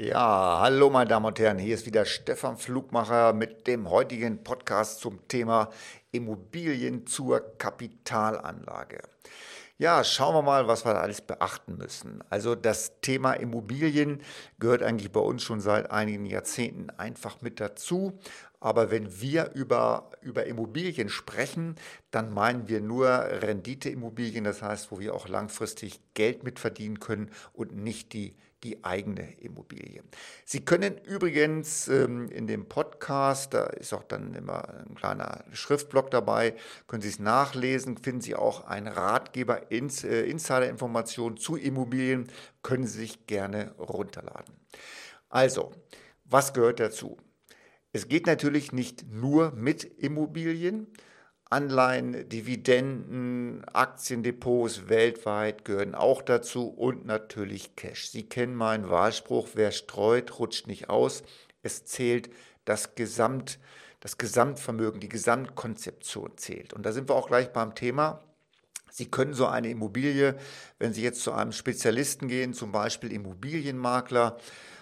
Ja, hallo meine Damen und Herren, hier ist wieder Stefan Flugmacher mit dem heutigen Podcast zum Thema Immobilien zur Kapitalanlage. Ja, schauen wir mal, was wir da alles beachten müssen. Also das Thema Immobilien gehört eigentlich bei uns schon seit einigen Jahrzehnten einfach mit dazu. Aber wenn wir über, über Immobilien sprechen, dann meinen wir nur Renditeimmobilien, das heißt, wo wir auch langfristig Geld mitverdienen können und nicht die die eigene Immobilie. Sie können übrigens ähm, in dem Podcast, da ist auch dann immer ein kleiner Schriftblock dabei, können Sie es nachlesen, finden Sie auch einen Ratgeber, ins, äh, Insider-Informationen zu Immobilien, können Sie sich gerne runterladen. Also, was gehört dazu? Es geht natürlich nicht nur mit Immobilien, Anleihen, Dividenden, Aktiendepots weltweit gehören auch dazu und natürlich Cash. Sie kennen meinen Wahlspruch, wer streut, rutscht nicht aus. Es zählt das Gesamt, das Gesamtvermögen, die Gesamtkonzeption zählt. Und da sind wir auch gleich beim Thema. Sie können so eine Immobilie, wenn Sie jetzt zu einem Spezialisten gehen, zum Beispiel Immobilienmakler,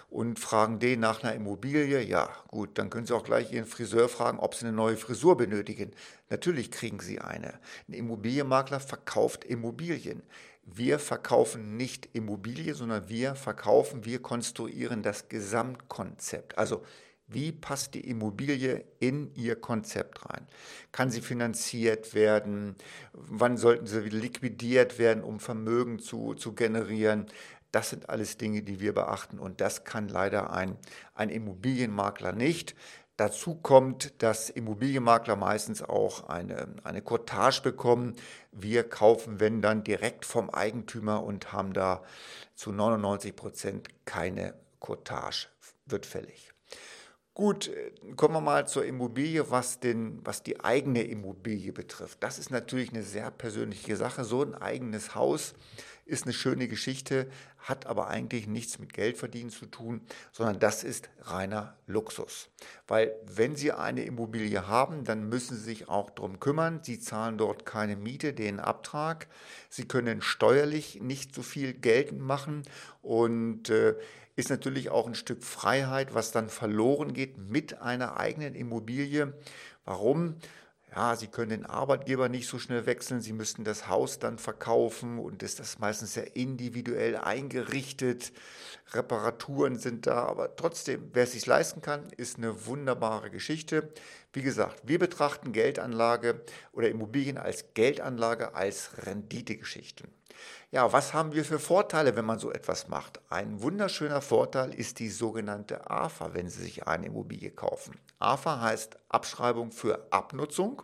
und fragen den nach einer Immobilie, ja gut, dann können Sie auch gleich Ihren Friseur fragen, ob Sie eine neue Frisur benötigen. Natürlich kriegen Sie eine. Ein Immobilienmakler verkauft Immobilien. Wir verkaufen nicht Immobilie, sondern wir verkaufen, wir konstruieren das Gesamtkonzept. Also wie passt die Immobilie in Ihr Konzept rein? Kann sie finanziert werden? Wann sollten sie liquidiert werden, um Vermögen zu, zu generieren? Das sind alles Dinge, die wir beachten und das kann leider ein, ein Immobilienmakler nicht. Dazu kommt, dass Immobilienmakler meistens auch eine, eine Cottage bekommen. Wir kaufen, wenn dann, direkt vom Eigentümer und haben da zu 99 Prozent keine Cottage, wird fällig. Gut, kommen wir mal zur Immobilie, was, den, was die eigene Immobilie betrifft. Das ist natürlich eine sehr persönliche Sache. So ein eigenes Haus ist eine schöne Geschichte, hat aber eigentlich nichts mit Geldverdienen zu tun, sondern das ist reiner Luxus. Weil wenn Sie eine Immobilie haben, dann müssen Sie sich auch darum kümmern. Sie zahlen dort keine Miete, den Abtrag. Sie können steuerlich nicht so viel geltend machen und äh, ist natürlich auch ein Stück Freiheit, was dann verloren geht mit einer eigenen Immobilie. Warum? Ja, sie können den Arbeitgeber nicht so schnell wechseln, sie müssten das Haus dann verkaufen und ist das meistens sehr individuell eingerichtet. Reparaturen sind da, aber trotzdem, wer es sich leisten kann, ist eine wunderbare Geschichte. Wie gesagt, wir betrachten Geldanlage oder Immobilien als Geldanlage, als Renditegeschichten. Ja, was haben wir für Vorteile, wenn man so etwas macht? Ein wunderschöner Vorteil ist die sogenannte AFA, wenn Sie sich eine Immobilie kaufen. AFA heißt Abschreibung für Abnutzung.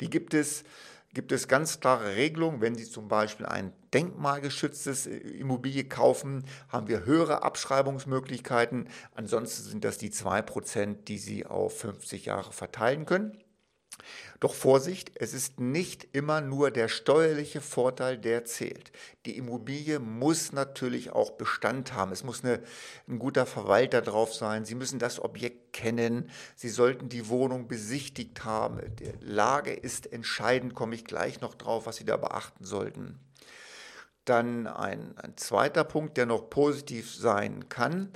Die gibt es gibt es ganz klare Regelungen. Wenn Sie zum Beispiel ein denkmalgeschütztes Immobilie kaufen, haben wir höhere Abschreibungsmöglichkeiten. Ansonsten sind das die 2%, die Sie auf 50 Jahre verteilen können. Doch Vorsicht, es ist nicht immer nur der steuerliche Vorteil, der zählt. Die Immobilie muss natürlich auch Bestand haben. Es muss eine, ein guter Verwalter drauf sein. Sie müssen das Objekt kennen. Sie sollten die Wohnung besichtigt haben. Die Lage ist entscheidend, komme ich gleich noch drauf, was Sie da beachten sollten. Dann ein, ein zweiter Punkt, der noch positiv sein kann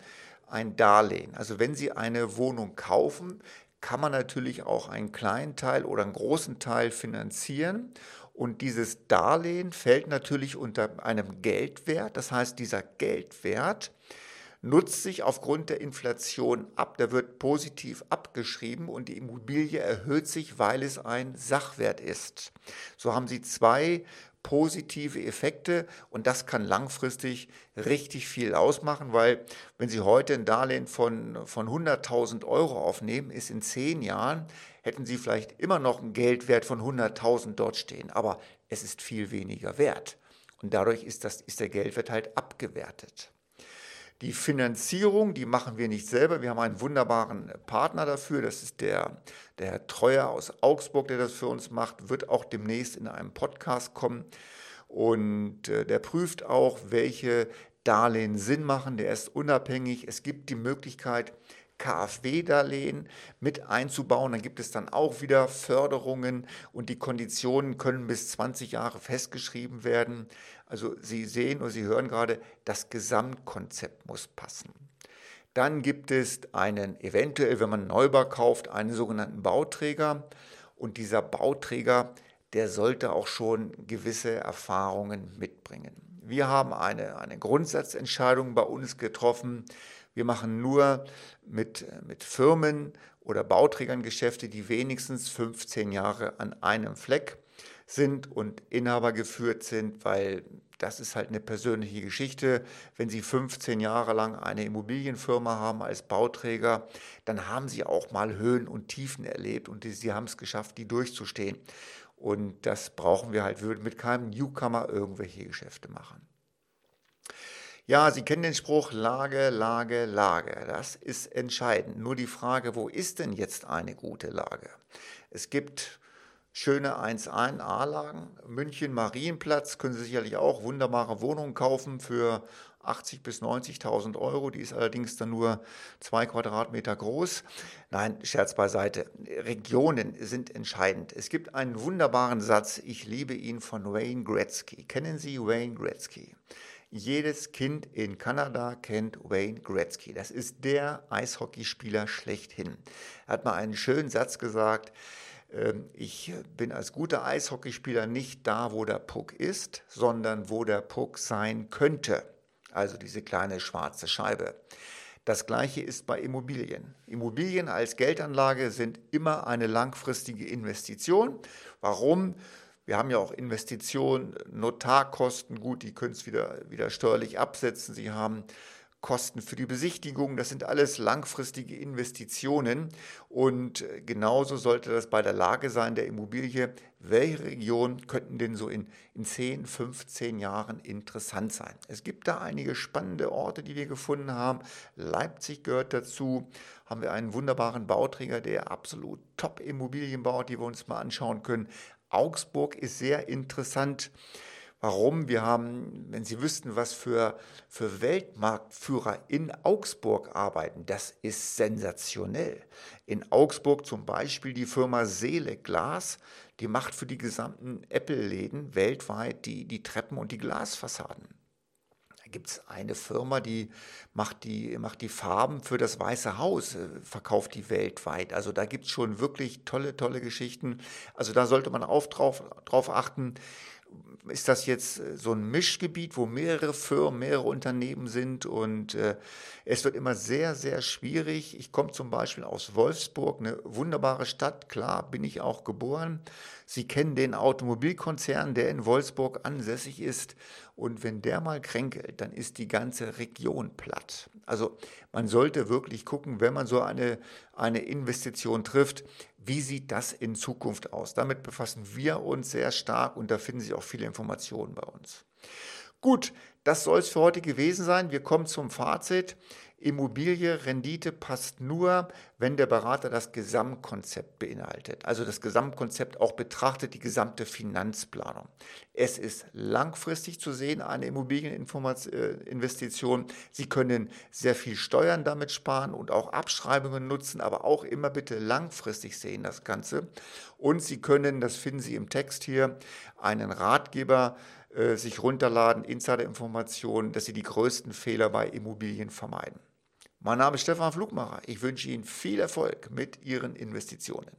ein Darlehen. Also wenn Sie eine Wohnung kaufen, kann man natürlich auch einen kleinen Teil oder einen großen Teil finanzieren. Und dieses Darlehen fällt natürlich unter einem Geldwert. Das heißt, dieser Geldwert nutzt sich aufgrund der Inflation ab. Der wird positiv abgeschrieben und die Immobilie erhöht sich, weil es ein Sachwert ist. So haben Sie zwei positive Effekte und das kann langfristig richtig viel ausmachen, weil wenn Sie heute ein Darlehen von, von 100.000 Euro aufnehmen, ist in zehn Jahren, hätten Sie vielleicht immer noch einen Geldwert von 100.000 dort stehen, aber es ist viel weniger wert und dadurch ist, das, ist der Geldwert halt abgewertet. Die Finanzierung, die machen wir nicht selber. Wir haben einen wunderbaren Partner dafür. Das ist der, der Herr Treuer aus Augsburg, der das für uns macht. Wird auch demnächst in einem Podcast kommen. Und äh, der prüft auch, welche Darlehen Sinn machen. Der ist unabhängig. Es gibt die Möglichkeit, KfW-Darlehen mit einzubauen. Dann gibt es dann auch wieder Förderungen und die Konditionen können bis 20 Jahre festgeschrieben werden. Also Sie sehen oder Sie hören gerade, das Gesamtkonzept muss passen. Dann gibt es einen, eventuell, wenn man Neubau kauft, einen sogenannten Bauträger. Und dieser Bauträger, der sollte auch schon gewisse Erfahrungen mitbringen. Wir haben eine, eine Grundsatzentscheidung bei uns getroffen. Wir machen nur mit, mit Firmen oder Bauträgern Geschäfte, die wenigstens 15 Jahre an einem Fleck sind und Inhaber geführt sind, weil das ist halt eine persönliche Geschichte. Wenn Sie 15 Jahre lang eine Immobilienfirma haben als Bauträger, dann haben Sie auch mal Höhen und Tiefen erlebt und Sie haben es geschafft, die durchzustehen. Und das brauchen wir halt, wir würden mit keinem Newcomer irgendwelche Geschäfte machen. Ja, Sie kennen den Spruch Lage, Lage, Lage. Das ist entscheidend. Nur die Frage, wo ist denn jetzt eine gute Lage? Es gibt schöne 1-1-A-Lagen. München Marienplatz können Sie sicherlich auch wunderbare Wohnungen kaufen für 80.000 bis 90.000 Euro. Die ist allerdings dann nur zwei Quadratmeter groß. Nein, Scherz beiseite. Regionen sind entscheidend. Es gibt einen wunderbaren Satz, ich liebe ihn von Wayne Gretzky. Kennen Sie Wayne Gretzky? Jedes Kind in Kanada kennt Wayne Gretzky. Das ist der Eishockeyspieler schlechthin. Er hat mal einen schönen Satz gesagt, ich bin als guter Eishockeyspieler nicht da, wo der Puck ist, sondern wo der Puck sein könnte. Also diese kleine schwarze Scheibe. Das gleiche ist bei Immobilien. Immobilien als Geldanlage sind immer eine langfristige Investition. Warum? Wir haben ja auch Investitionen, Notarkosten, gut, die können es wieder, wieder steuerlich absetzen. Sie haben Kosten für die Besichtigung, das sind alles langfristige Investitionen und äh, genauso sollte das bei der Lage sein der Immobilie. Welche Regionen könnten denn so in, in 10, 15 Jahren interessant sein? Es gibt da einige spannende Orte, die wir gefunden haben. Leipzig gehört dazu. Haben wir einen wunderbaren Bauträger, der absolut Top-Immobilien baut, die wir uns mal anschauen können. Augsburg ist sehr interessant. Warum? Wir haben, wenn Sie wüssten, was für, für Weltmarktführer in Augsburg arbeiten, das ist sensationell. In Augsburg zum Beispiel die Firma Seele Glas, die macht für die gesamten Apple-Läden weltweit die, die Treppen und die Glasfassaden. Da gibt es eine Firma, die macht, die macht die Farben für das Weiße Haus, äh, verkauft die weltweit. Also da gibt es schon wirklich tolle, tolle Geschichten. Also da sollte man auch drauf, drauf achten ist das jetzt äh, so ein Mischgebiet, wo mehrere Firmen, mehrere Unternehmen sind und äh, es wird immer sehr, sehr schwierig. Ich komme zum Beispiel aus Wolfsburg, eine wunderbare Stadt, klar bin ich auch geboren. Sie kennen den Automobilkonzern, der in Wolfsburg ansässig ist und wenn der mal kränkelt, dann ist die ganze Region platt. Also man sollte wirklich gucken, wenn man so eine, eine Investition trifft, wie sieht das in Zukunft aus? Damit befassen wir uns sehr stark und da finden Sie auch viele Informationen bei uns. Gut, das soll es für heute gewesen sein. Wir kommen zum Fazit. Immobilie, Rendite passt nur, wenn der Berater das Gesamtkonzept beinhaltet. Also das Gesamtkonzept auch betrachtet, die gesamte Finanzplanung. Es ist langfristig zu sehen, eine Immobilieninvestition. Sie können sehr viel Steuern damit sparen und auch Abschreibungen nutzen, aber auch immer bitte langfristig sehen das Ganze. Und Sie können, das finden Sie im Text hier, einen Ratgeber äh, sich runterladen, Insider-Informationen, dass Sie die größten Fehler bei Immobilien vermeiden. Mein Name ist Stefan Flugmacher. Ich wünsche Ihnen viel Erfolg mit Ihren Investitionen.